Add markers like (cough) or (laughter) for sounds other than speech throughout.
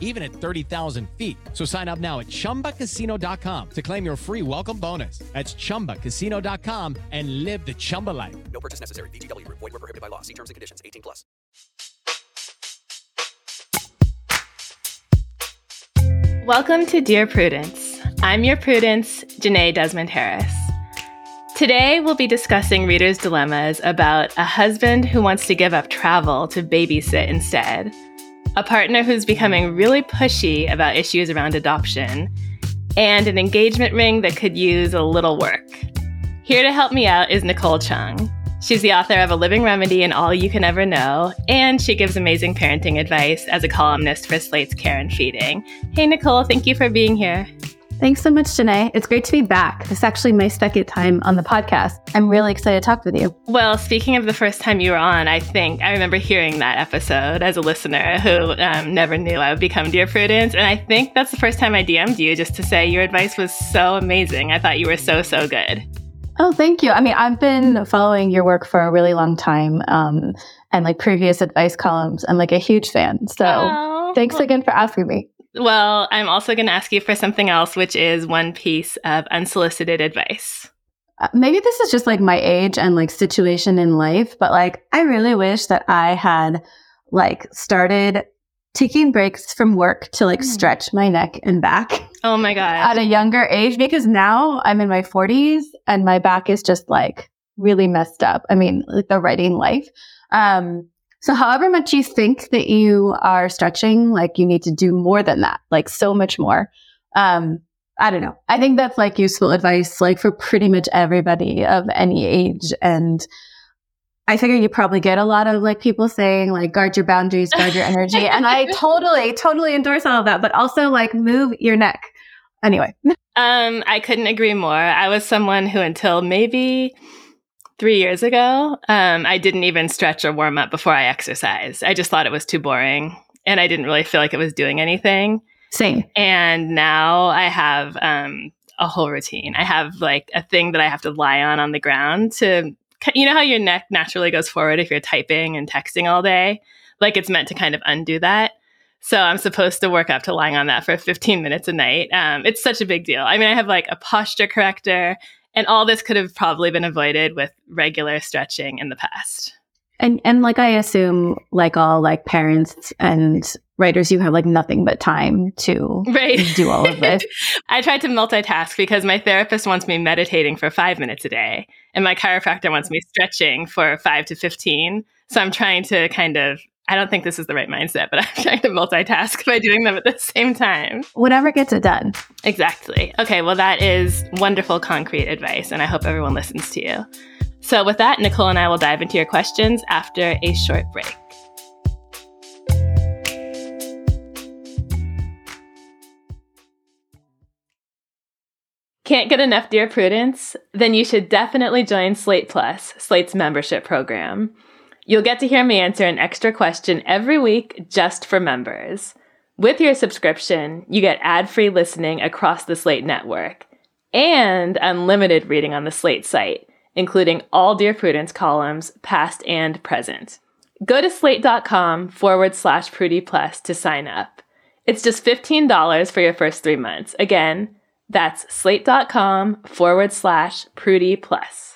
even at 30,000 feet. So sign up now at chumbacasino.com to claim your free welcome bonus. That's chumbacasino.com and live the Chumba life. No purchase necessary. VGW Group. Void were prohibited by law. See terms and conditions. 18 plus. Welcome to Dear Prudence. I'm your Prudence, Jenée Desmond Harris. Today, we'll be discussing readers' dilemmas about a husband who wants to give up travel to babysit instead, a partner who's becoming really pushy about issues around adoption, and an engagement ring that could use a little work. Here to help me out is Nicole Chung. She's the author of A Living Remedy and All You Can Ever Know, and she gives amazing parenting advice as a columnist for Slate's Care and Feeding. Hey, Nicole, thank you for being here. Thanks so much, Jenée. It's great to be back. This is actually my second time on the podcast. I'm really excited to talk with you. Well, speaking of the first time you were on, I think I remember hearing that episode as a listener who um, never knew I would become Dear Prudence. And I think that's the first time I DM'd you just to say your advice was so amazing. I thought you were so, so good. Oh, thank you. I mean, I've been following your work for a really long time um, and like previous advice columns. I'm like a huge fan. So Oh. thanks again for asking me. Well, I'm also going to ask you for something else, which is one piece of unsolicited advice. Uh, maybe this is just like my age and like situation in life, but like I really wish that I had like started taking breaks from work to like Mm. stretch my neck and back Oh my (laughs) God. at a younger age because now I'm in my 40s and my back is just like really messed up. I mean, like the writing life. Um, so however much you think that you are stretching, like you need to do more than that, like so much more. Um, I don't know. I think that's like useful advice, like for pretty much everybody of any age. And I figure you probably get a lot of like people saying like guard your boundaries, guard your energy. and I (laughs) totally, totally endorse all of that, but also like move your neck. Anyway. (laughs) Um, I couldn't agree more. I was someone who, until maybe three years ago, um, I didn't even stretch or warm up before I exercised. I just thought it was too boring and I didn't really feel like it was doing anything. Same. And now I have um, a whole routine. I have like a thing that I have to lie on on the ground to, you know, how your neck naturally goes forward if you're typing and texting all day? Like it's meant to kind of undo that. So I'm supposed to work up to lying on that for 15 minutes a night. Um, it's such a big deal. I mean, I have like a posture corrector, and all this could have probably been avoided with regular stretching in the past. And and like I assume like all like parents and writers you have like nothing but time to Right. do all of this. (laughs) I tried to multitask because my therapist wants me meditating for five minutes a day, and my chiropractor wants me stretching for five to 15. So I'm trying to kind of, I don't think this is the right mindset, but (laughs) I'm trying to multitask by doing them at the same time. Whatever gets it done. Exactly. Okay, well, that is wonderful concrete advice, and I hope everyone listens to you. So, with that, Nicole and I will dive into your questions after a short break. Can't get enough Dear Prudence? Then you should definitely join Slate Plus, Slate's membership program. You'll get to hear me answer an extra question every week just for members. With your subscription, you get ad free listening across the Slate network and unlimited reading on the Slate site, including all Dear Prudence columns, past and present. Go to slate.com forward slash Prudie Plus to sign up. It's just $15 for your first three months. Again, that's slate.com forward slash Prudie Plus.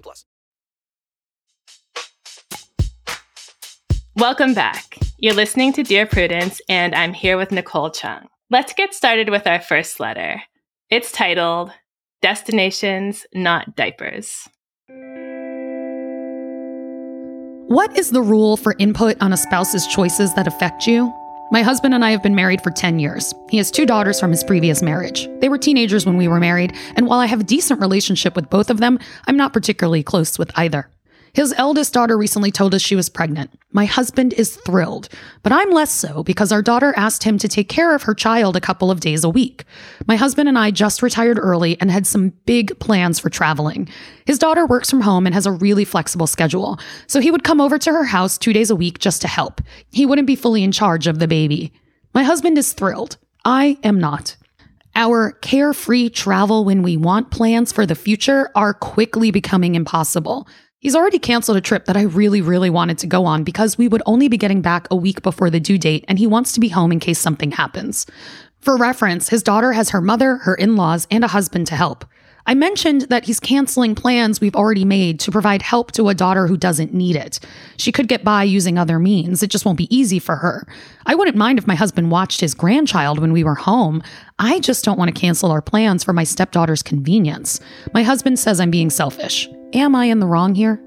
plus. Welcome back. You're listening to Dear Prudence, and I'm here with Nicole Chung. Let's get started with our first letter. It's titled Destinations, Not Diapers. What is the rule for input on a spouse's choices that affect you? My husband and I have been married for 10 years. He has two daughters from his previous marriage. They were teenagers when we were married, and while I have a decent relationship with both of them, I'm not particularly close with either. His eldest daughter recently told us she was pregnant. My husband is thrilled, but I'm less so because our daughter asked him to take care of her child a couple of days a week. My husband and I just retired early and had some big plans for traveling. His daughter works from home and has a really flexible schedule, so he would come over to her house two days a week just to help. He wouldn't be fully in charge of the baby. My husband is thrilled. I am not. Our carefree travel when we want plans for the future are quickly becoming impossible. He's already canceled a trip that I really, really wanted to go on because we would only be getting back a week before the due date and he wants to be home in case something happens. For reference, his daughter has her mother, her in laws, and a husband to help. I mentioned that he's canceling plans we've already made to provide help to a daughter who doesn't need it. She could get by using other means, it just won't be easy for her. I wouldn't mind if my husband watched his grandchild when we were home. I just don't want to cancel our plans for my stepdaughter's convenience. My husband says I'm being selfish. Am I in the wrong here?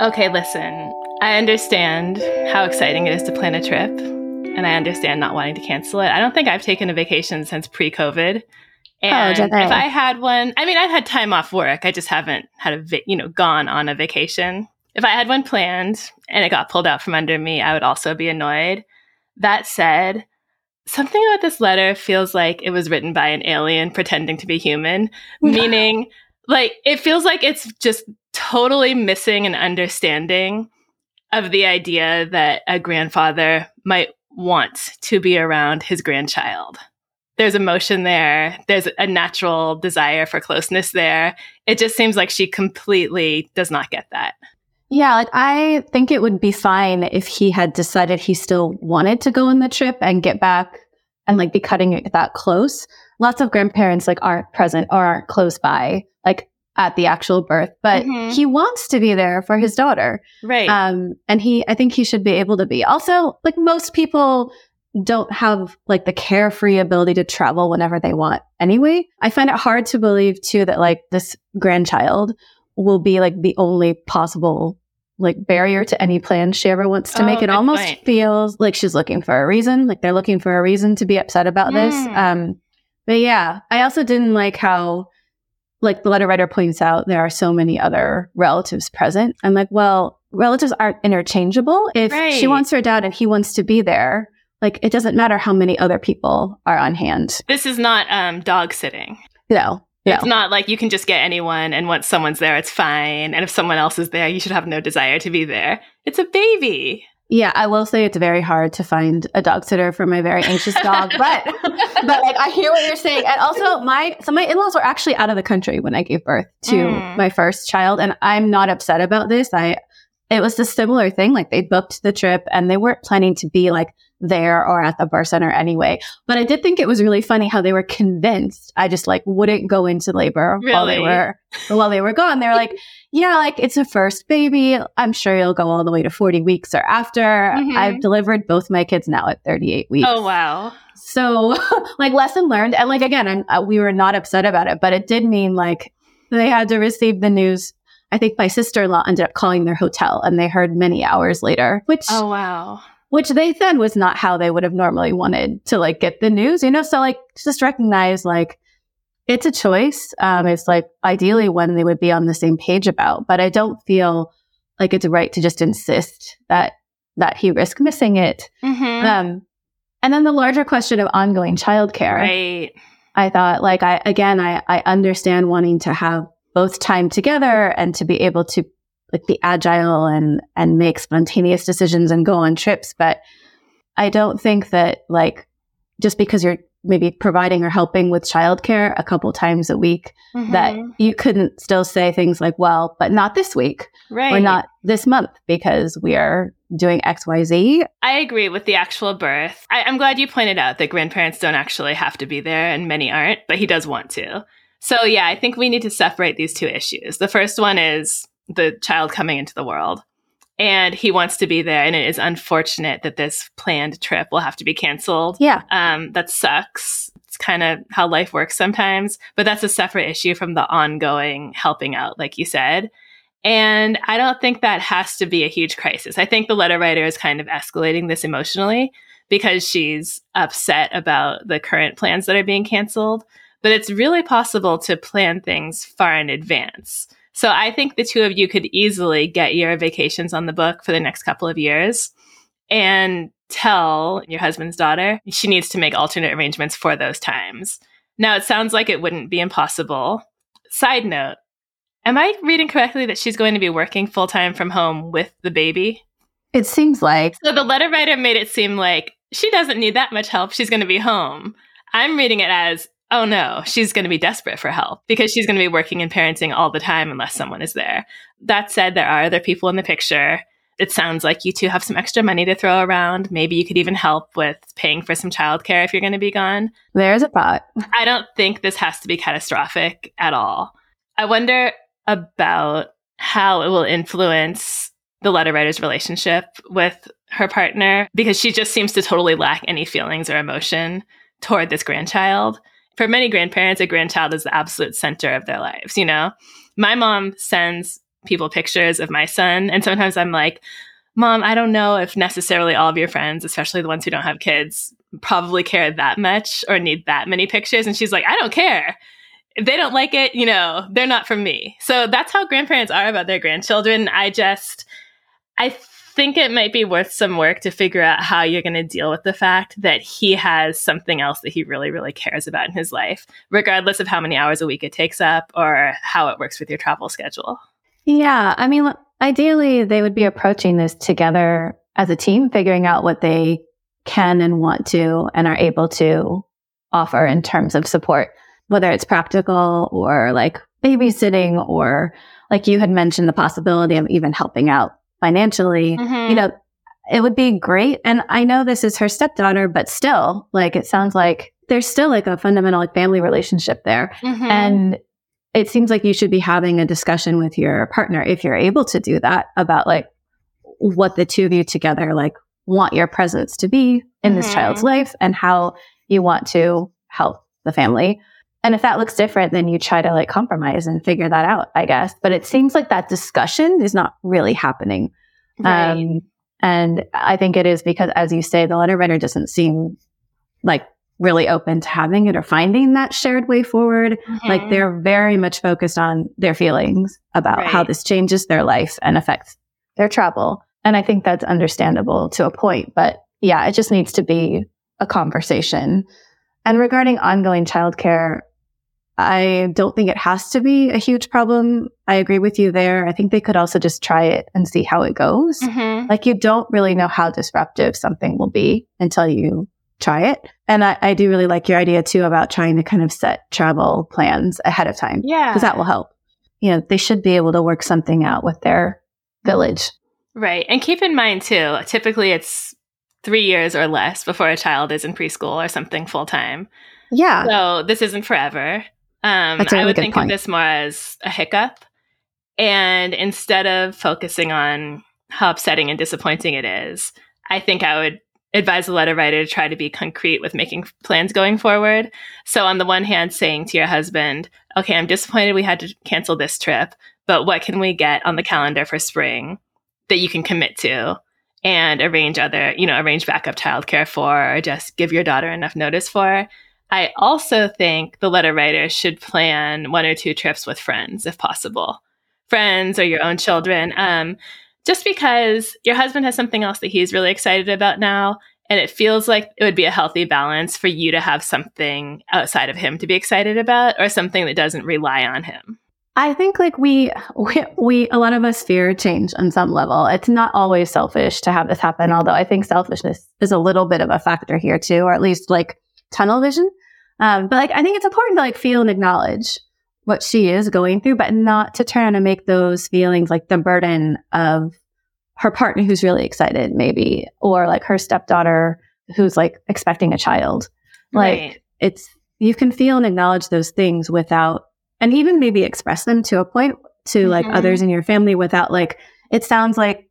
Okay, listen. I understand how exciting it is to plan a trip, and I understand not wanting to cancel it. I don't think I've taken a vacation since pre-COVID. Oh, and Jenna. if I had one, I mean, I've had time off work. I just haven't had a, va- you know, gone on a vacation. If I had one planned and it got pulled out from under me, I would also be annoyed. That said, something about this letter feels like it was written by an alien pretending to be human, (laughs) meaning like it feels like it's just totally missing an understanding of the idea that a grandfather might want to be around his grandchild. There's emotion there. There's a natural desire for closeness there. It just seems like she completely does not get that. Yeah, like I think it would be fine if he had decided he still wanted to go on the trip and get back and like be cutting it that close. Lots of grandparents like aren't present or aren't close by, like at the actual birth, but Mhm. he wants to be there for his daughter. Right. Um, and he, I think he should be able to be. Also, like most people don't have like the carefree ability to travel whenever they want anyway. I find it hard to believe too that like this grandchild will be like the only possible like barrier to any plan she ever wants to Oh, make. It almost point. feels like she's looking for a reason. Like they're looking for a reason to be upset about this. Mm. Um, but yeah, I also didn't like how like the letter writer points out, there are so many other relatives present. I'm like, well, relatives aren't interchangeable. If she wants her dad and he wants to be there, like it doesn't matter how many other people are on hand. this is not um, dog sitting. No, no. It's not like you can just get anyone, and once someone's there, it's fine. And if someone else is there, you should have no desire to be there. It's a baby. Yeah, I will say it's very hard to find a dog sitter for my very anxious dog, but (laughs) but like I hear what you're saying. And also my so my in-laws were actually out of the country when I gave birth to Mm. my first child and I'm not upset about this. I it was a similar thing like they booked the trip and they weren't planning to be like there or at the birth center anyway. But I did think it was really funny how they were convinced I just like wouldn't go into labor while they were while they were gone. They were like, yeah, like it's a first baby. I'm sure you'll go all the way to 40 weeks or after. Mhm. I've delivered both my kids now at 38 weeks. Oh, wow. So, (laughs) like, lesson learned. And, like, again, I'm, uh, we were not upset about it, but it did mean like they had to receive the news. I think my sister in law ended up calling their hotel and they heard many hours later, which, Oh, wow. Which they said was not how they would have normally wanted to like get the news, you know? So, like, just recognize like, it's a choice. Um, it's like ideally when they would be on the same page about, but I don't feel like it's right to just insist that that he risk missing it. Mhm. Um, and then the larger question of ongoing childcare. Right. I thought, like, I again, I I understand wanting to have both time together and to be able to like be agile and and make spontaneous decisions and go on trips, but I don't think that like just because you're maybe providing or helping with childcare a couple times a week that Mhm. you couldn't still say things like, well, but not this week right. or not this month because we are doing XYZ. I agree with the actual birth. I, I'm glad you pointed out that grandparents don't actually have to be there, and many aren't, but he does want to. So, yeah, I think we need to separate these two issues. The first one is the child coming into the world, and he wants to be there, and it is unfortunate that this planned trip will have to be canceled. Yeah. Um, that sucks. It's kind of how life works sometimes, but that's a separate issue from the ongoing helping out, like you said. And I don't think that has to be a huge crisis. I think the letter writer is kind of escalating this emotionally because she's upset about the current plans that are being canceled. But it's really possible to plan things far in advance. So I think the two of you could easily get your vacations on the book for the next couple of years and tell your husband's daughter she needs to make alternate arrangements for those times. Now, it sounds like it wouldn't be impossible. Side note, am I reading correctly that she's going to be working full time from home with the baby? It seems like. So the letter writer made it seem like she doesn't need that much help. She's going to be home. I'm reading it as, oh no, she's going to be desperate for help because she's going to be working and parenting all the time unless someone is there. That said, there are other people in the picture. It sounds like you two have some extra money to throw around. Maybe you could even help with paying for some childcare if you're going to be gone. There's a thought. I don't think this has to be catastrophic at all. I wonder about how it will influence the letter writer's relationship with her partner because she just seems to totally lack any feelings or emotion toward this grandchild. For many grandparents, a grandchild is the absolute center of their lives, you know? My mom sends people pictures of my son, and sometimes I'm like, Mom, I don't know if necessarily all of your friends, especially the ones who don't have kids, probably care that much or need that many pictures. And she's like, I don't care. If they don't like it, you know, they're not for me. So that's how grandparents are about their grandchildren. I just, I think it might be worth some work to figure out how you're going to deal with the fact that he has something else that he really, really cares about in his life, regardless of how many hours a week it takes up or how it works with your travel schedule. Yeah. I mean, ideally, they would be approaching this together as a team, figuring out what they can and want to and are able to offer in terms of support, whether it's practical or like babysitting or like you had mentioned the possibility of even helping out financially, Mhm. you know, it would be great. And I know this is her stepdaughter, but still, like, it sounds like there's still like a fundamental like family relationship there. Mhm. And it seems like you should be having a discussion with your partner if you're able to do that about like what the two of you together like want your presence to be in this Mhm. child's life and how you want to help the family. And if that looks different, then you try to like compromise and figure that out, I guess. But it seems like that discussion is not really happening. Right. Um, and I think it is because, as you say, the letter writer doesn't seem like really open to having it or finding that shared way forward. Like Mhm. they're very much focused on their feelings about how this changes their life and affects their travel. And I think that's understandable to a point. But yeah, it just needs to be a conversation. And regarding ongoing childcare, I don't think it has to be a huge problem. I agree with you there. I think they could also just try it and see how it goes. Mhm. Like you don't really know how disruptive something will be until you try it. And I, I do really like your idea too about trying to kind of set travel plans ahead of time Yeah. because that will help. You know, they should be able to work something out with their village. Right. And keep in mind, too, typically it's three years or less before a child is in preschool or something full time. Yeah. So this isn't forever. Um, That's a I really would think point. of this more as a hiccup. And instead of focusing on how upsetting and disappointing it is, I think I would advise the letter writer to try to be concrete with making plans going forward. So, on the one hand, saying to your husband, okay, I'm disappointed we had to cancel this trip, but what can we get on the calendar for spring that you can commit to? And arrange other, you know, arrange backup childcare for, or just give your daughter enough notice for. I also think the letter writer should plan one or two trips with friends if possible. Friends or your own children. Um, just because your husband has something else that he's really excited about now. And it feels like it would be a healthy balance for you to have something outside of him to be excited about or something that doesn't rely on him. I think like we, we, we, a lot of us fear change on some level. It's not always selfish to have this happen, although I think selfishness is a little bit of a factor here too, or at least like tunnel vision. Um, but like, I think it's important to like feel and acknowledge what she is going through, but not to turn and make those feelings like the burden of her partner who's really excited, maybe, or like her stepdaughter who's like expecting a child. Like, Right. it's you can feel and acknowledge those things without and even maybe express them to a point to like Mhm. others in your family without like it sounds like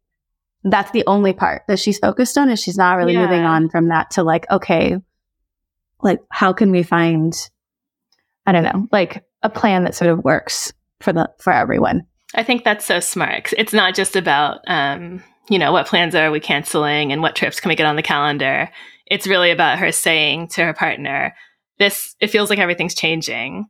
that's the only part that she's focused on is she's not really moving on from that to like okay like how can we find i don't know like a plan that sort of works for the for everyone I think that's so smart It's not just about, um, you know, what plans are we canceling and what trips can we get on the calendar. It's really about her saying to her partner, this, it feels like everything's changing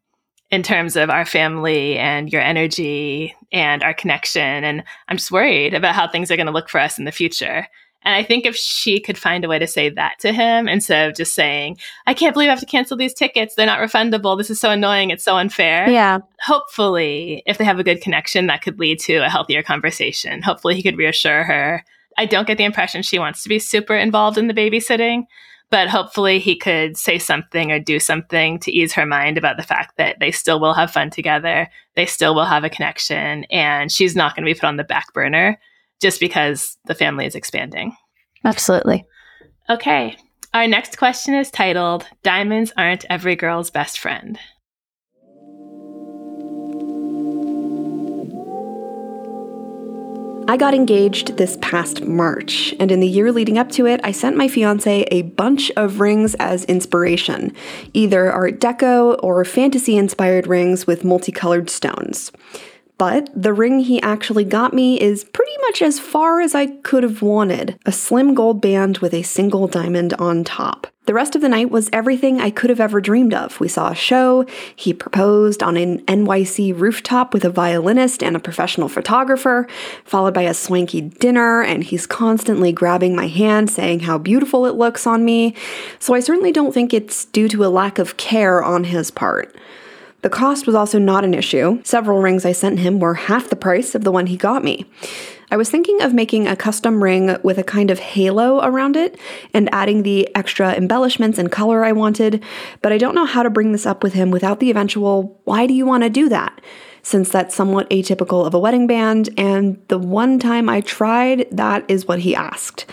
in terms of our family and your energy and our connection. And I'm just worried about how things are going to look for us in the future. And I think if she could find a way to say that to him instead of just saying, I can't believe I have to cancel these tickets. They're not refundable. This is so annoying. It's so unfair. Yeah. Hopefully, if they have a good connection, that could lead to a healthier conversation. Hopefully, he could reassure her. I don't get the impression she wants to be super involved in the babysitting, but hopefully, he could say something or do something to ease her mind about the fact that they still will have fun together. They still will have a connection, and she's not going to be put on the back burner just because the family is expanding. Absolutely. Okay. Our next question is titled Diamonds Aren't Every Girl's Best Friend. I got engaged this past March, and in the year leading up to it, I sent my fiance a bunch of rings as inspiration either Art Deco or fantasy inspired rings with multicolored stones. But the ring he actually got me is pretty much as far as I could have wanted a slim gold band with a single diamond on top. The rest of the night was everything I could have ever dreamed of. We saw a show, he proposed on an NYC rooftop with a violinist and a professional photographer, followed by a swanky dinner, and he's constantly grabbing my hand saying how beautiful it looks on me. So I certainly don't think it's due to a lack of care on his part. The cost was also not an issue. Several rings I sent him were half the price of the one he got me. I was thinking of making a custom ring with a kind of halo around it and adding the extra embellishments and color I wanted, but I don't know how to bring this up with him without the eventual, why do you want to do that? Since that's somewhat atypical of a wedding band, and the one time I tried, that is what he asked.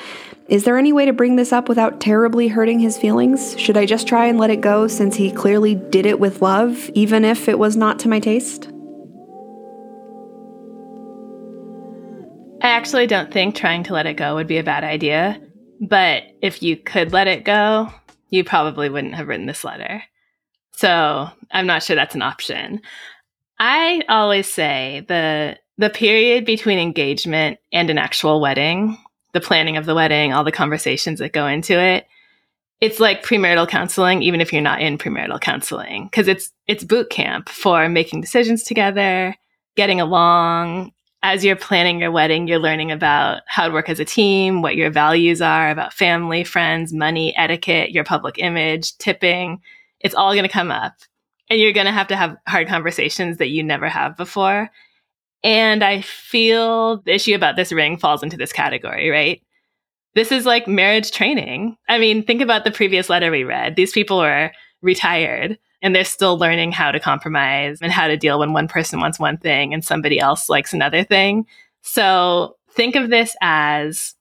Is there any way to bring this up without terribly hurting his feelings? Should I just try and let it go since he clearly did it with love, even if it was not to my taste? I actually don't think trying to let it go would be a bad idea, but if you could let it go, you probably wouldn't have written this letter. So I'm not sure that's an option. I always say the the period between engagement and an actual wedding, the planning of the wedding, all the conversations that go into it, it's like premarital counseling, even if you're not in premarital counseling, because it's it's boot camp for making decisions together, getting along. As you're planning your wedding, you're learning about how to work as a team, what your values are about family, friends, money, etiquette, your public image, tipping. It's all going to come up. And you're going to have to have hard conversations that you never have before. And I feel the issue about this ring falls into this category, right? This is like marriage training. I mean, think about the previous letter we read. These people are retired and they're still learning how to compromise and how to deal when one person wants one thing and somebody else likes another thing. So think of this as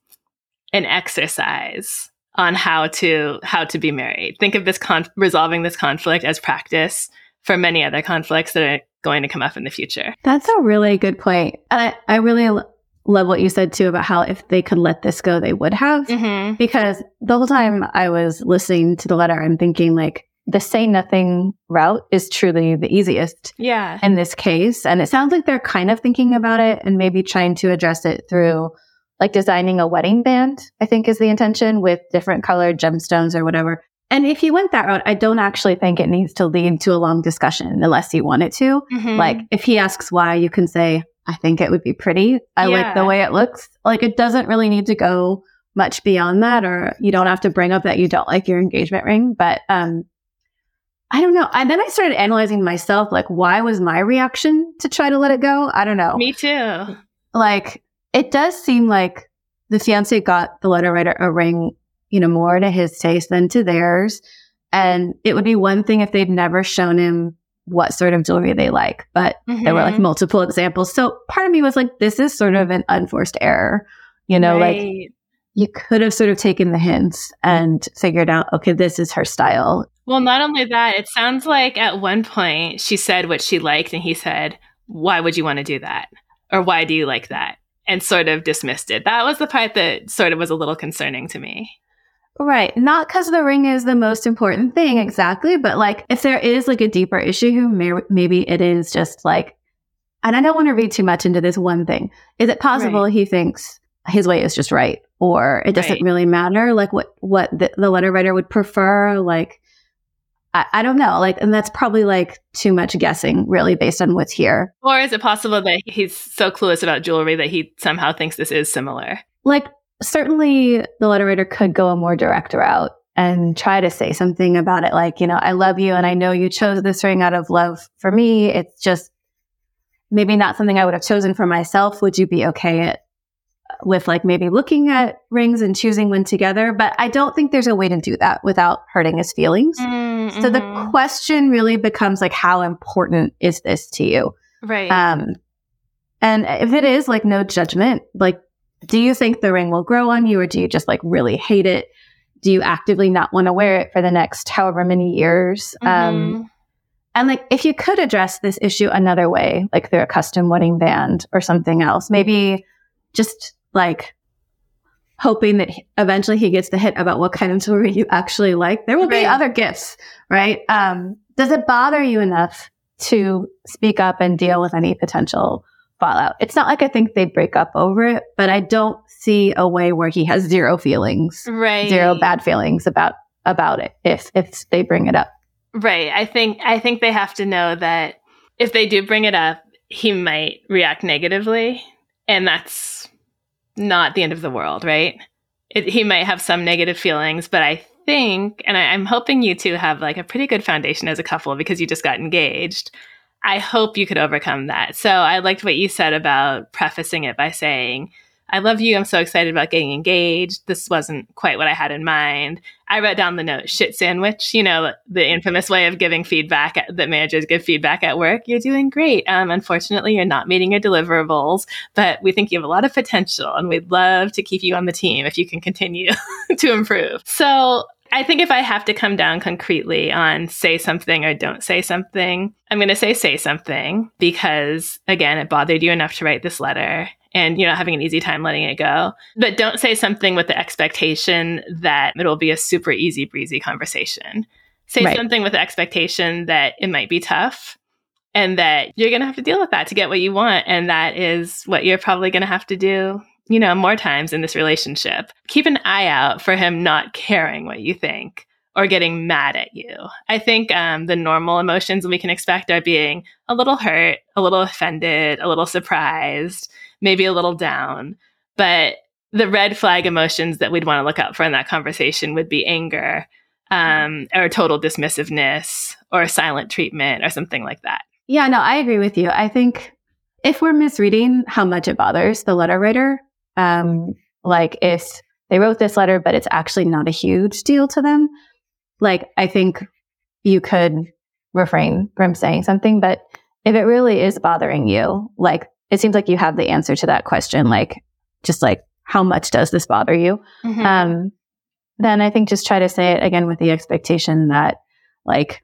an exercise on how to how to be married. Think of this con- resolving this conflict as practice for many other conflicts that are going to come up in the future. That's a really good point. And I, I really l- love what you said too about how if they could let this go, they would have. Mm-hmm. Because the whole time I was listening to the letter, I'm thinking like the say nothing route is truly the easiest Yeah. in this case. And it sounds like they're kind of thinking about it and maybe trying to address it through like designing a wedding band, I think is the intention with different colored gemstones or whatever. And if you went that route, I don't actually think it needs to lead to a long discussion unless you want it to. Mhm. Like if he asks why, you can say, I think it would be pretty. I like the way it looks. Like it doesn't really need to go much beyond that, or you don't have to bring up that you don't like your engagement ring. But um I don't know. And then I started analyzing myself, like why was my reaction to try to let it go? I don't know me too. like it does seem like the fiance got the letter writer a ring, you know, more to his taste than to theirs. And it would be one thing if they'd never shown him what sort of jewelry they like, but there were like Mhm. multiple examples. So part of me was like, this is sort of an unforced error. You know, like you could have sort of taken the hints and figured out, okay, this is her style. Well, not only that, it sounds like at one point she said what she liked, and he said, Why would you want to do that? Or why do you like that? And sort of dismissed it. That was the part that sort of was a little concerning to me. Right. Not because the ring is the most important thing exactly, but like if there is like a deeper issue, may- maybe it is just like and I don't want to read too much into this one thing. Is it possible Right. he thinks his way is just right, or it doesn't Right. really matter? Like what what the, the letter writer would prefer? Like I, I don't know. Like, and that's probably like too much guessing, really, based on what's here. Or is it possible that he's so clueless about jewelry that he somehow thinks this is similar? Like certainly, the letter writer could go a more direct route and try to say something about it, like you know, I love you, and I know you chose this ring out of love for me. It's just maybe not something I would have chosen for myself. Would you be okay at, with like maybe looking at rings and choosing one together? But I don't think there's a way to do that without hurting his feelings. Mm-hmm. So the question really becomes like, how important is this to you? right. Um, and if it is like no judgment, like, do you think the ring will grow on you or do you just like really hate it? Do you actively not want to wear it for the next however many years? Um, Mhm. and like, if you could address this issue another way, like through a custom wedding band or something else, maybe just like hoping that he- eventually he gets the hit about what kind of jewelry you actually like. There will be other gifts, right? Um, does it bother you enough to speak up and deal with any potential fallout? It's not like I think they break up over it, but I don't see a way where he has zero feelings, right. zero bad feelings about about it if if they bring it up. Right. I think I think they have to know that if they do bring it up, he might react negatively, and that's not the end of the world, right? It, he might have some negative feelings, but I think, and I, I'm hoping you two have like a pretty good foundation as a couple because you just got engaged. I hope you could overcome that. So I liked what you said about prefacing it by saying, I love you. I'm so excited about getting engaged. This wasn't quite what I had in mind. I wrote down the note shit sandwich, you know, the infamous way of giving feedback at, that managers give feedback at work. You're doing great. Um, unfortunately, you're not meeting your deliverables, but we think you have a lot of potential and we'd love to keep you on the team if you can continue (laughs) to improve. So I think if I have to come down concretely on say something or don't say something, I'm going to say say something because again, it bothered you enough to write this letter and you're not having an easy time letting it go. But don't say something with the expectation that it'll be a super easy breezy conversation. Say Right. something with the expectation that it might be tough and that you're going to have to deal with that to get what you want and that is what you're probably going to have to do you know, more times in this relationship. Keep an eye out for him not caring what you think or getting mad at you. I think um, the normal emotions we can expect are being a little hurt, a little offended, a little surprised, maybe a little down. But the red flag emotions that we'd want to look out for in that conversation would be anger um, or total dismissiveness or silent treatment or something like that. Yeah, no, I agree with you. I think if we're misreading how much it bothers the letter writer, um, like if they wrote this letter, but it's actually not a huge deal to them, like I think you could refrain from saying something. But if it really is bothering you, like it seems like you have the answer to that question, like just like how much does this bother you? um, then I think just try to say it again with the expectation that like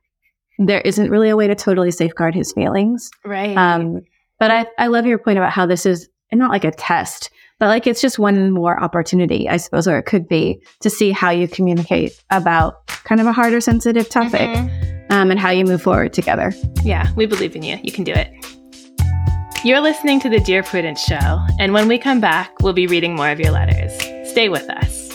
there isn't really a way to totally safeguard his feelings. right. Um, but I, I love your point about how this is not like a test, but like it's just one more opportunity, I suppose, or it could be to see how you communicate about kind of a harder, sensitive topic Mhm. um, and how you move forward together. Yeah, we believe in you. You can do it. You're listening to the Dear Prudence Show, and when we come back, we'll be reading more of your letters. Stay with us.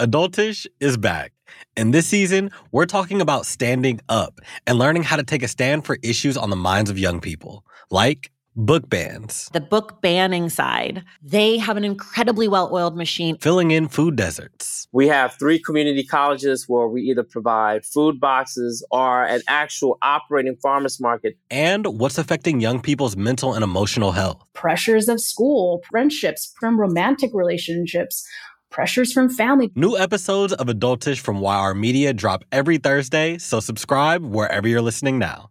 Adultish is back. And this season, we're talking about standing up and learning how to take a stand for issues on the minds of young people, like book bans, the book banning side, they have an incredibly well oiled machine. filling in food deserts, We have three community colleges where we either provide food boxes or an actual operating farmers market. and what's affecting young people's mental and emotional health. pressures of school, friendships from romantic relationships, pressures from family. New episodes of Adultish from YR Media drop every Thursday, so subscribe wherever you're listening now.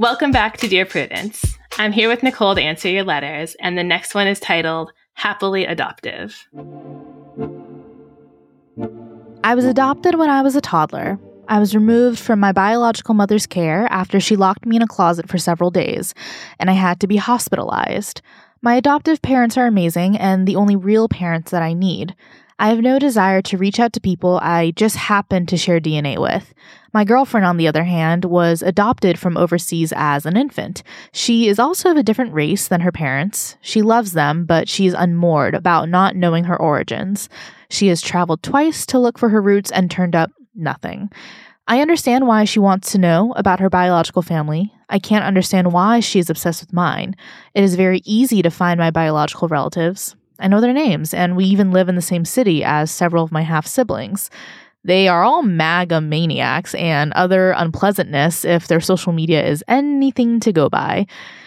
Welcome back to Dear Prudence. I'm here with Nicole to answer your letters, and the next one is titled Happily Adoptive. I was adopted when I was a toddler. I was removed from my biological mother's care after she locked me in a closet for several days, and I had to be hospitalized. My adoptive parents are amazing and the only real parents that I need. I have no desire to reach out to people I just happen to share DNA with. My girlfriend, on the other hand, was adopted from overseas as an infant. She is also of a different race than her parents. She loves them, but she is unmoored about not knowing her origins. She has traveled twice to look for her roots and turned up nothing. I understand why she wants to know about her biological family. I can't understand why she is obsessed with mine. It is very easy to find my biological relatives. I know their names, and we even live in the same city as several of my half siblings. They are all MAGA maniacs and other unpleasantness if their social media is anything to go by.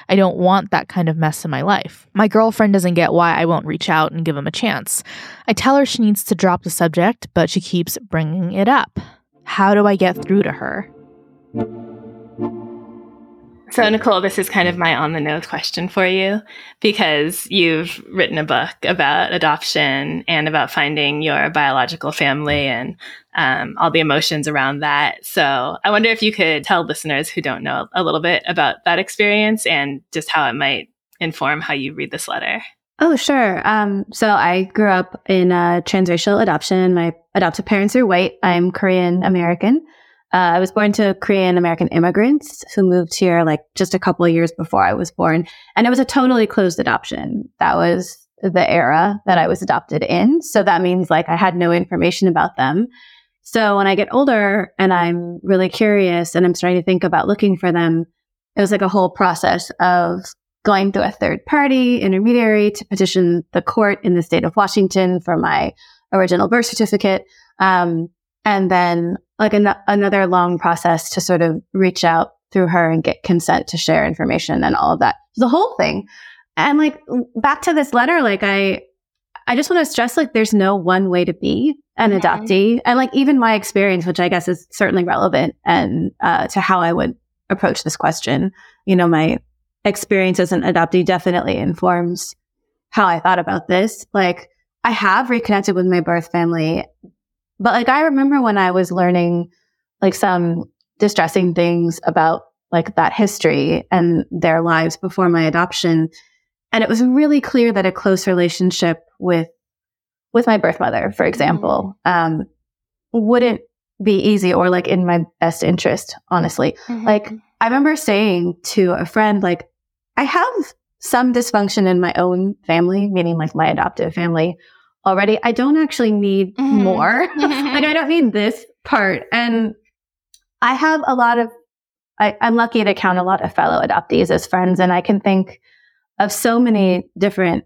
I don't want that kind of mess in my life. My girlfriend doesn't get why I won't reach out and give him a chance. I tell her she needs to drop the subject, but she keeps bringing it up. How do I get through to her? So, Nicole, this is kind of my on the nose question for you because you've written a book about adoption and about finding your biological family and um, all the emotions around that. So, I wonder if you could tell listeners who don't know a little bit about that experience and just how it might inform how you read this letter. Oh, sure. Um, so I grew up in a transracial adoption. My adoptive parents are white. I'm Korean American. Uh, I was born to Korean American immigrants who moved here like just a couple of years before I was born. And it was a totally closed adoption. That was the era that I was adopted in. So that means like I had no information about them. So when I get older and I'm really curious and I'm starting to think about looking for them, it was like a whole process of going through a third party intermediary to petition the court in the state of Washington for my original birth certificate. Um, and then like an- another long process to sort of reach out through her and get consent to share information and all of that. The whole thing. And like back to this letter, like I, I just want to stress like there's no one way to be an adoptee. And like even my experience, which I guess is certainly relevant and uh, to how I would approach this question, you know, my experience as an adoptee definitely informs how I thought about this. Like I have reconnected with my birth family but like I remember when I was learning like some distressing things about like that history and their lives before my adoption. And it was really clear that a close relationship with with my birth mother, for example, mm-hmm. um, wouldn't be easy or like in my best interest, honestly. Mm-hmm. Like I remember saying to a friend, like, I have some dysfunction in my own family, meaning like my adoptive family, already. I don't actually need mm-hmm. more. (laughs) like I don't need this part. And I have a lot of, I, I'm lucky to count a lot of fellow adoptees as friends. And I can think of so many different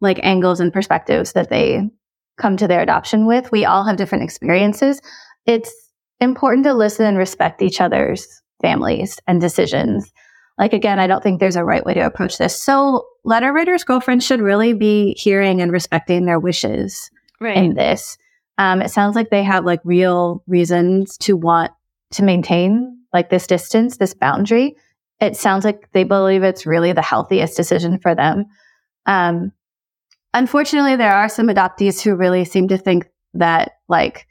like angles and perspectives that they come to their adoption with. We all have different experiences. It's important to listen and respect each other's families and decisions like again, I don't think there's a right way to approach this. So letter writers' girlfriends should really be hearing and respecting their wishes right. in this. Um, it sounds like they have like real reasons to want to maintain like this distance, this boundary. It sounds like they believe it's really the healthiest decision for them. Um, unfortunately, there are some adoptees who really seem to think that like,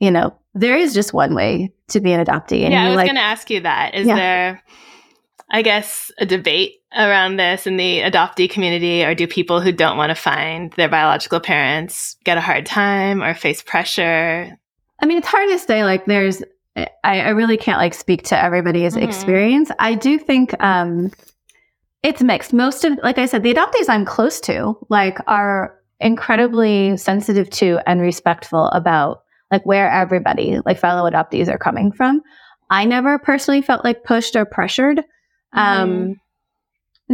you know, there is just one way to be an adoptee. And yeah, I was like, going to ask you that. Is yeah. there I guess, a debate around this in the adoptee community, or do people who don't want to find their biological parents get a hard time or face pressure? I mean, it's hard to say. Like, there's, I, I really can't like speak to everybody's mm-hmm. experience. I do think um, it's mixed. Most of, like I said, the adoptees I'm close to, like, are incredibly sensitive to and respectful about like where everybody, like fellow adoptees, are coming from. I never personally felt like pushed or pressured. Um, mm-hmm.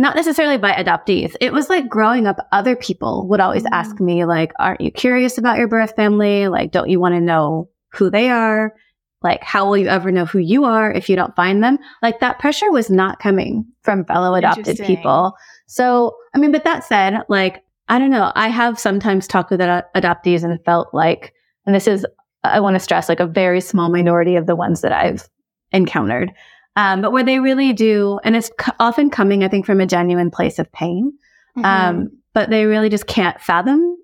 not necessarily by adoptees. It was like growing up, other people would always mm-hmm. ask me, like, aren't you curious about your birth family? Like, don't you want to know who they are? Like, how will you ever know who you are if you don't find them? Like, that pressure was not coming from fellow adopted people. So, I mean, but that said, like, I don't know. I have sometimes talked with ad- adoptees and felt like, and this is, I want to stress, like a very small minority of the ones that I've encountered Um, but where they really do, and it's c- often coming, I think, from a genuine place of pain. Mhm. Um, but they really just can't fathom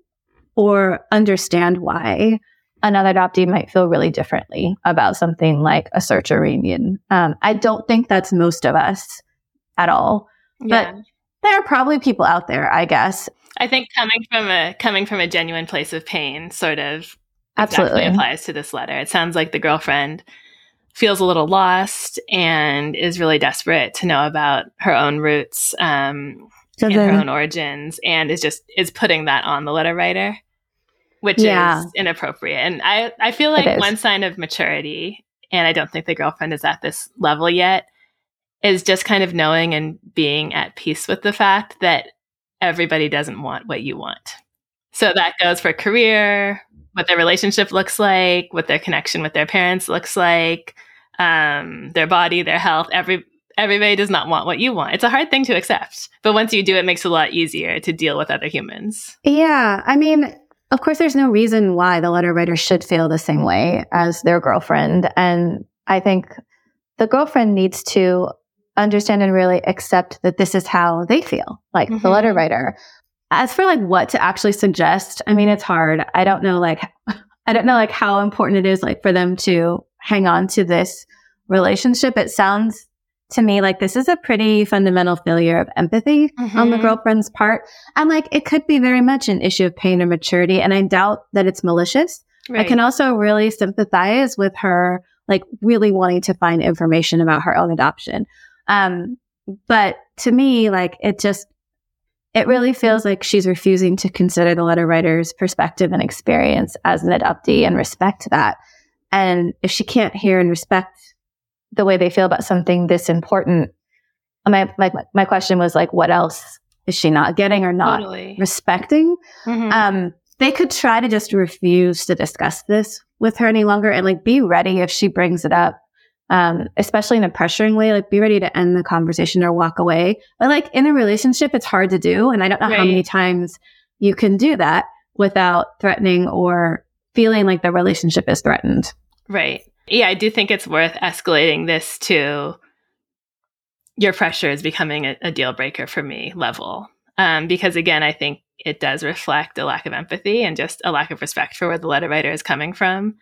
or understand why another adoptee might feel really differently about something like a search or reunion. Um, I don't think that's most of us at all, Yeah. but there are probably people out there, I guess. I think coming from a coming from a genuine place of pain sort of Absolutely. applies to this letter. It sounds like the girlfriend feels a little lost and is really desperate to know about her own roots um, So and her own origins, and is just is putting that on the letter writer, which Yeah. is inappropriate. And I I feel like one sign of maturity, and I don't think the girlfriend is at this level yet, is just kind of knowing and being at peace with the fact that everybody doesn't want what you want. So that goes for career, what their relationship looks like, what their connection with their parents looks like, um, their body, their health. Every everybody does not want what you want. It's a hard thing to accept, but once you do, it makes it a lot easier to deal with other humans. Yeah. I mean, of course, there's no reason why the letter writer should feel the same way as their girlfriend. And I think the girlfriend needs to understand and really accept that this is how they feel, like the Mhm. letter writer. As for like what to actually suggest, I mean, it's hard. I don't know, like, (laughs) I don't know, like, how important it is, like, for them to hang on to this relationship. It sounds to me like this is a pretty fundamental failure of empathy on the Mhm. girlfriend's part. And like it could be very much an issue of pain or maturity. And I doubt that it's malicious. I can also really sympathize with her, like really wanting to find information about her own adoption. Um, but to me, like it just, it really feels like she's refusing to consider the letter writer's perspective and experience as an adoptee and respect that. And if she can't hear and respect the way they feel about something this important, my, my, my question was like, what else is she not getting or not Totally. respecting? Mhm. Um, they could try to just refuse to discuss this with her any longer and like be ready if she brings it up. Um, especially in a pressuring way, like be ready to end the conversation or walk away. But like in a relationship, it's hard to do. And I don't know how many times you can do that without threatening or feeling like the relationship is threatened. Right. Yeah, I do think it's worth escalating this to your pressure is becoming a, a deal breaker for me level. Um, because again, I think it does reflect a lack of empathy and just a lack of respect for where the letter writer is coming from.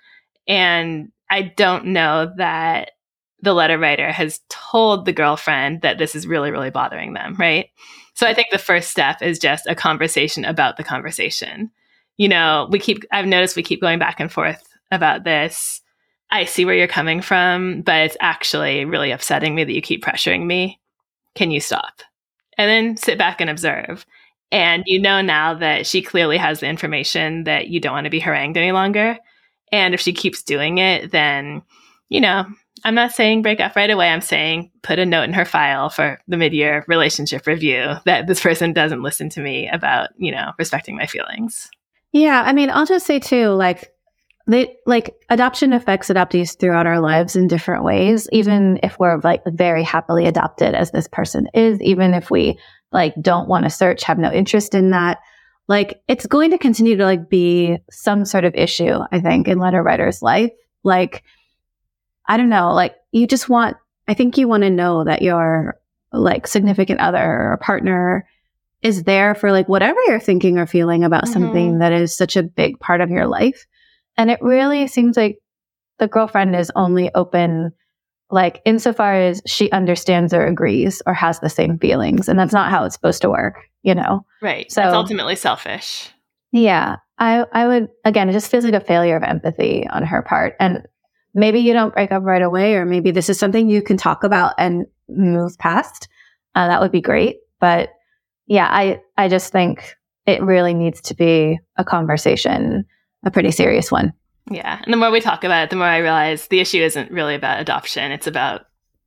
And I don't know that the letter writer has told the girlfriend that this is really, really bothering them, right? So I think the first step is just a conversation about the conversation. You know, we keep, I've noticed we keep going back and forth about this. I see where you're coming from, but it's actually really upsetting me that you keep pressuring me. Can you stop? And then sit back and observe. And you know now that she clearly has the information that you don't want to be harangued any longer. And if she keeps doing it, then, you know, I'm not saying break up right away. I'm saying put a note in her file for the mid year relationship review that this person doesn't listen to me about, you know, respecting my feelings. Yeah, I mean, I'll just say too, like they like adoption affects adoptees throughout our lives in different ways. Even mm-hmm. if we're like very happily adopted as this person is, even if we like don't want to search, have no interest in that, like it's going to continue to like be some sort of issue. I think in letter writer's life, like I don't know, like you just want. I think you want to know that your like significant other or partner is there for like whatever you're thinking or feeling about Mhm. something that is such a big part of your life. And it really seems like the girlfriend is only open, like insofar as she understands or agrees or has the same feelings. And that's not how it's supposed to work, you know? Right. So- That's ultimately selfish. Yeah. I, I would, again, it just feels like a failure of empathy on her part. And maybe you don't break up right away, or maybe this is something you can talk about and move past. Uh, that would be great. But yeah, I, I just think it really needs to be a conversation, a pretty serious one. Yeah. And the more we talk about it, the more I realize the issue isn't really about adoption. It's about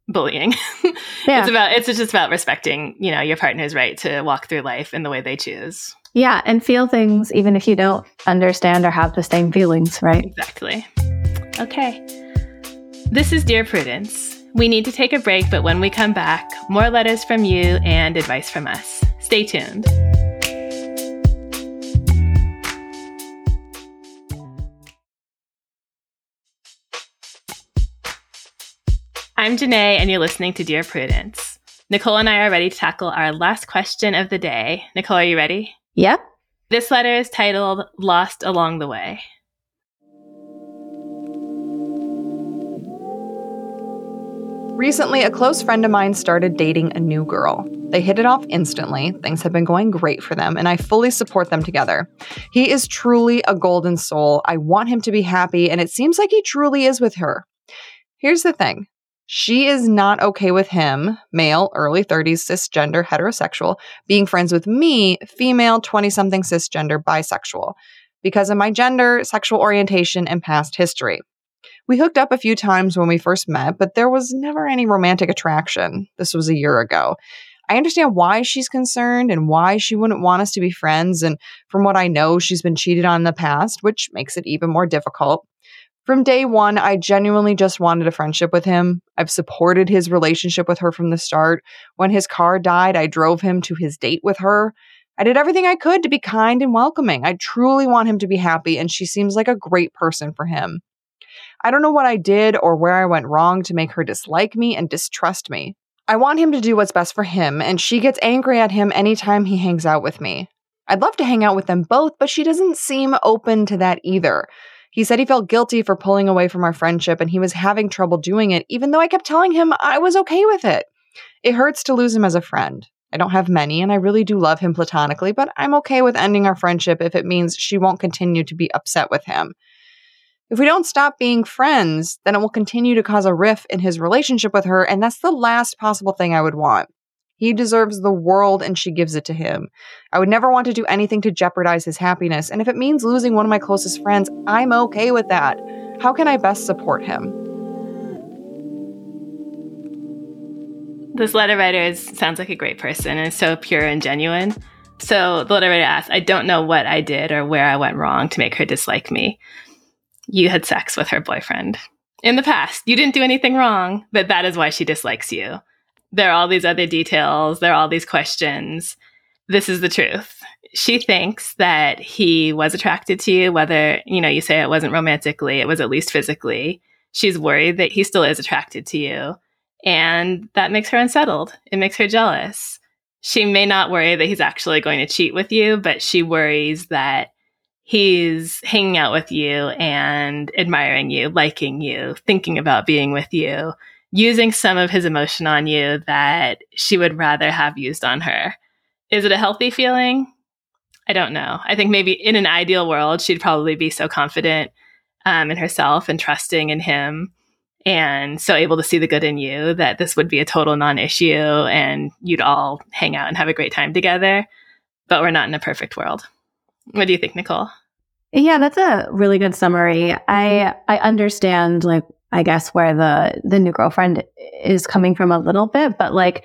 bullying. (laughs) Yeah. It's about it's just about respecting, you know, your partner's right to walk through life in the way they choose. Yeah. And feel things even if you don't understand or have the same feelings, right? Exactly. Okay. This is Dear Prudence. We need to take a break, but when we come back, more letters from you and advice from us. Stay tuned. I'm Jenée, and you're listening to Dear Prudence. Nicole and I are ready to tackle our last question of the day. Nicole, are you ready? Yep. This letter is titled Lost Along the Way. Recently, a close friend of mine started dating a new girl. They hit it off instantly. Things have been going great for them, and I fully support them together. He is truly a golden soul. I want him to be happy, and it seems like he truly is with her. Here's the thing she is not okay with him, male, early 30s, cisgender, heterosexual, being friends with me, female, 20 something, cisgender, bisexual, because of my gender, sexual orientation, and past history. We hooked up a few times when we first met, but there was never any romantic attraction. This was a year ago. I understand why she's concerned and why she wouldn't want us to be friends. And from what I know, she's been cheated on in the past, which makes it even more difficult. From day one, I genuinely just wanted a friendship with him. I've supported his relationship with her from the start. When his car died, I drove him to his date with her. I did everything I could to be kind and welcoming. I truly want him to be happy, and she seems like a great person for him. I don't know what I did or where I went wrong to make her dislike me and distrust me. I want him to do what's best for him, and she gets angry at him anytime he hangs out with me. I'd love to hang out with them both, but she doesn't seem open to that either. He said he felt guilty for pulling away from our friendship and he was having trouble doing it, even though I kept telling him I was okay with it. It hurts to lose him as a friend. I don't have many, and I really do love him platonically, but I'm okay with ending our friendship if it means she won't continue to be upset with him. If we don't stop being friends, then it will continue to cause a rift in his relationship with her, and that's the last possible thing I would want. He deserves the world and she gives it to him. I would never want to do anything to jeopardize his happiness, and if it means losing one of my closest friends, I'm okay with that. How can I best support him? This letter writer is, sounds like a great person and so pure and genuine. So the letter writer asks, I don't know what I did or where I went wrong to make her dislike me you had sex with her boyfriend in the past. You didn't do anything wrong, but that is why she dislikes you. There are all these other details, there are all these questions. This is the truth. She thinks that he was attracted to you, whether, you know, you say it wasn't romantically, it was at least physically. She's worried that he still is attracted to you. And that makes her unsettled. It makes her jealous. She may not worry that he's actually going to cheat with you, but she worries that he's hanging out with you and admiring you, liking you, thinking about being with you, using some of his emotion on you that she would rather have used on her. Is it a healthy feeling? I don't know. I think maybe in an ideal world, she'd probably be so confident um, in herself and trusting in him and so able to see the good in you that this would be a total non issue and you'd all hang out and have a great time together. But we're not in a perfect world. What do you think, Nicole? Yeah, that's a really good summary. I I understand like I guess where the the new girlfriend is coming from a little bit, but like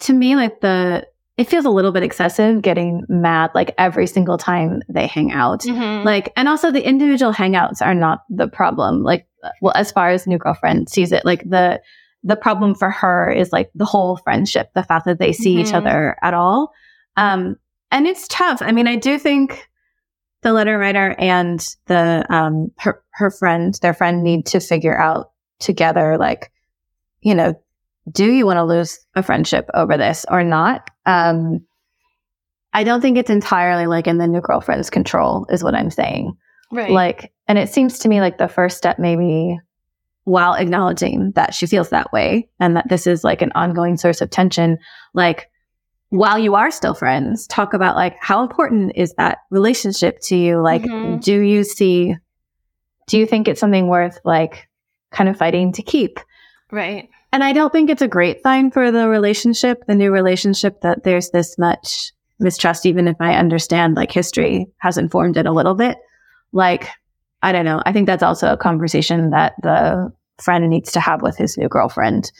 to me like the it feels a little bit excessive getting mad like every single time they hang out. Mm-hmm. Like and also the individual hangouts are not the problem. Like well as far as new girlfriend sees it, like the the problem for her is like the whole friendship, the fact that they see mm-hmm. each other at all. Um and it's tough. I mean, I do think the letter writer and the um her her friend, their friend need to figure out together like you know, do you want to lose a friendship over this or not? Um I don't think it's entirely like in the new girlfriend's control is what I'm saying. Right. Like and it seems to me like the first step maybe while acknowledging that she feels that way and that this is like an ongoing source of tension, like while you are still friends, talk about like how important is that relationship to you? Like, mm-hmm. do you see, do you think it's something worth like kind of fighting to keep? Right. And I don't think it's a great sign for the relationship, the new relationship, that there's this much mistrust, even if I understand like history has informed it a little bit. Like, I don't know. I think that's also a conversation that the friend needs to have with his new girlfriend.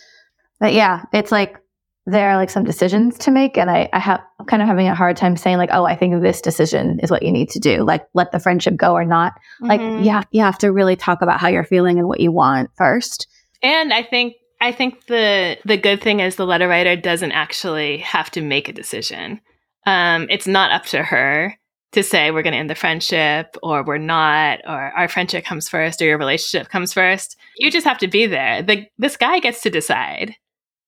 But yeah, it's like there are like some decisions to make and I, I have I'm kind of having a hard time saying like oh i think this decision is what you need to do like let the friendship go or not mm-hmm. like yeah you have to really talk about how you're feeling and what you want first and i think i think the the good thing is the letter writer doesn't actually have to make a decision um it's not up to her to say we're going to end the friendship or we're not or our friendship comes first or your relationship comes first You just have to be there. The, this guy gets to decide.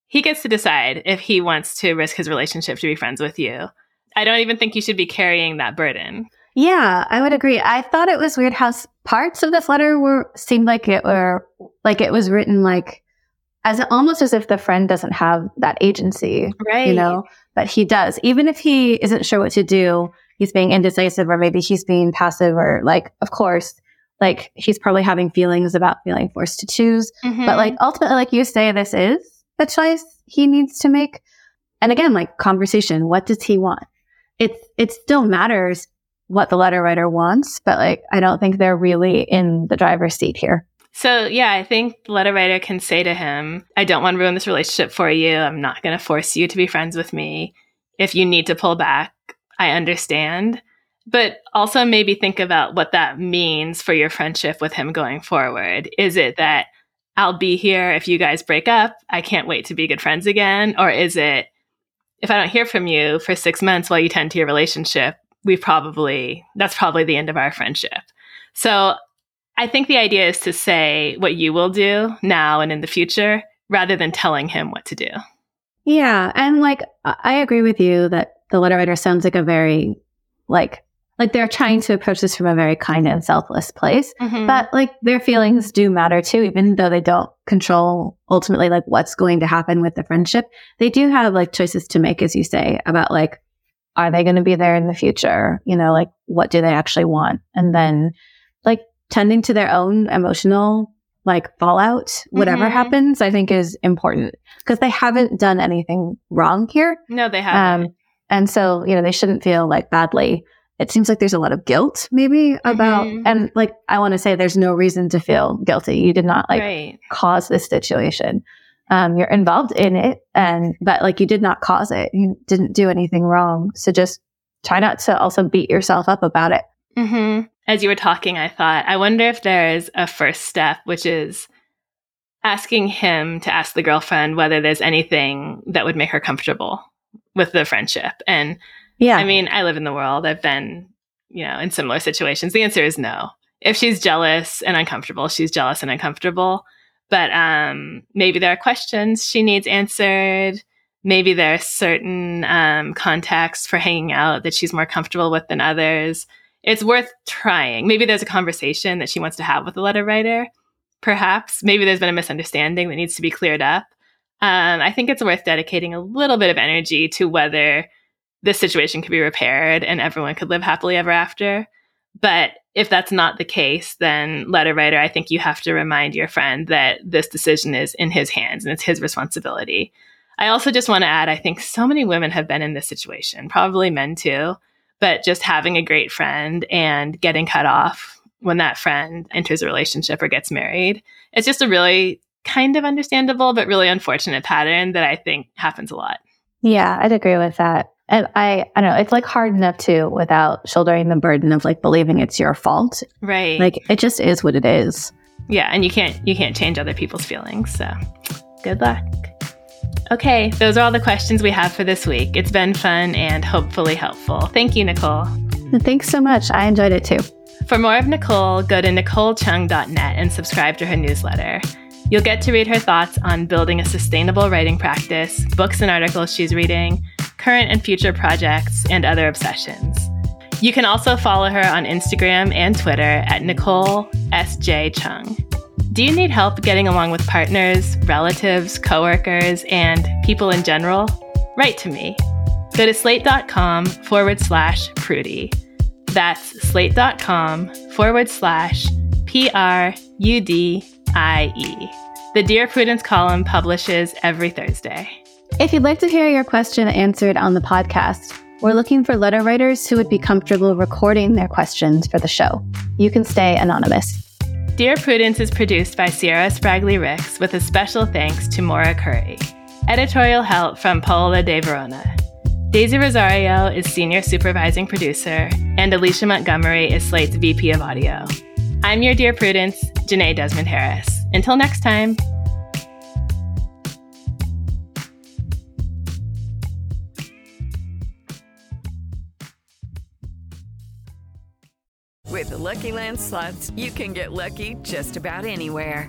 He gets to decide if he wants to risk his relationship to be friends with you. I don't even think you should be carrying that burden. Yeah, I would agree. I thought it was weird how s- parts of this letter were seemed like it were like it was written like as almost as if the friend doesn't have that agency, Right. You know, but he does. Even if he isn't sure what to do, he's being indecisive, or maybe he's being passive, or like, of course, like he's probably having feelings about feeling forced to choose. Mhm. But like ultimately, like you say, this is the choice he needs to make. And again, like conversation, what does he want? It it still matters what the letter writer wants, but like I don't think they're really in the driver's seat here. So, yeah, I think the letter writer can say to him, I don't want to ruin this relationship for you. I'm not going to force you to be friends with me. If you need to pull back, I understand. But also maybe think about what that means for your friendship with him going forward. Is it that I'll be here if you guys break up? I can't wait to be good friends again. Or is it if I don't hear from you for six months while you tend to your relationship, we probably, that's probably the end of our friendship. So I think the idea is to say what you will do now and in the future rather than telling him what to do. Yeah, and like I agree with you that the letter writer sounds like a very like like they're trying to approach this from a very kind and selfless place. Mhm. But like their feelings do matter too, even though they don't control ultimately like what's going to happen with the friendship. They do have like choices to make, as you say, about like, are they going to be there in the future? You know, like what do they actually want? And then like tending to their own emotional like fallout, whatever Mhm. happens, I think is important because they haven't done anything wrong here. No, they haven't. Um, and so, you know, they shouldn't feel like badly. It seems like there's a lot of guilt maybe about, Mhm. and like, I want to say there's no reason to feel guilty. You did not like right. cause this situation. Um, you're involved in it and, but like you did not cause it. You didn't do anything wrong. So just try not to also beat yourself up about it. hmm As you were talking, I thought, I wonder if there is a first step, which is asking him to ask the girlfriend whether there's anything that would make her comfortable with the friendship. And Yeah. I mean, I live in the world. I've been, you know, in similar situations. The answer is no. If she's jealous and uncomfortable, she's jealous and uncomfortable. But um, maybe there are questions she needs answered. Maybe there are certain um, contexts for hanging out that she's more comfortable with than others. It's worth trying. Maybe there's a conversation that she wants to have with the letter writer. Perhaps. Maybe there's been a misunderstanding that needs to be cleared up. Um, I think it's worth dedicating a little bit of energy to whether this situation could be repaired and everyone could live happily ever after. But if that's not the case, then letter writer, I think you have to remind your friend that this decision is in his hands and it's his responsibility. I also just want to add, I think so many women have been in this situation, probably men too, but just having a great friend and getting cut off when that friend enters a relationship or gets married. It's just a really kind of understandable, but really unfortunate pattern that I think happens a lot. Yeah, I'd agree with that. And I, I don't know, it's like hard enough too without shouldering the burden of like believing it's your fault. Right. Like it just is what it is. Yeah, and you can't you can't change other people's feelings. So, good luck. Okay, those are all the questions we have for this week. It's been fun and hopefully helpful. Thank you, Nicole. Thanks so much. I enjoyed it too. For more of Nicole, go to nicolechung.net and subscribe to her newsletter. You'll get to read her thoughts on building a sustainable writing practice, books and articles she's reading, current and future projects, and other obsessions. You can also follow her on Instagram and Twitter at Nicole S.J. Chung. Do you need help getting along with partners, relatives, coworkers, and people in general? Write to me. Go to slate.com forward slash Prudie. That's slate.com forward slash P R U D I E. The Dear Prudence column publishes every Thursday. If you'd like to hear your question answered on the podcast, we're looking for letter writers who would be comfortable recording their questions for the show. You can stay anonymous. Dear Prudence is produced by Sierra Spragley Ricks with a special thanks to Maura Currie. Editorial help from Paola De Verona. Daisy Rosario is senior supervising producer, and Alicia Montgomery is Slate's VP of audio. I'm your Dear Prudence, Jenée Desmond Harris. Until next time. With the Lucky Land slots, you can get lucky just about anywhere.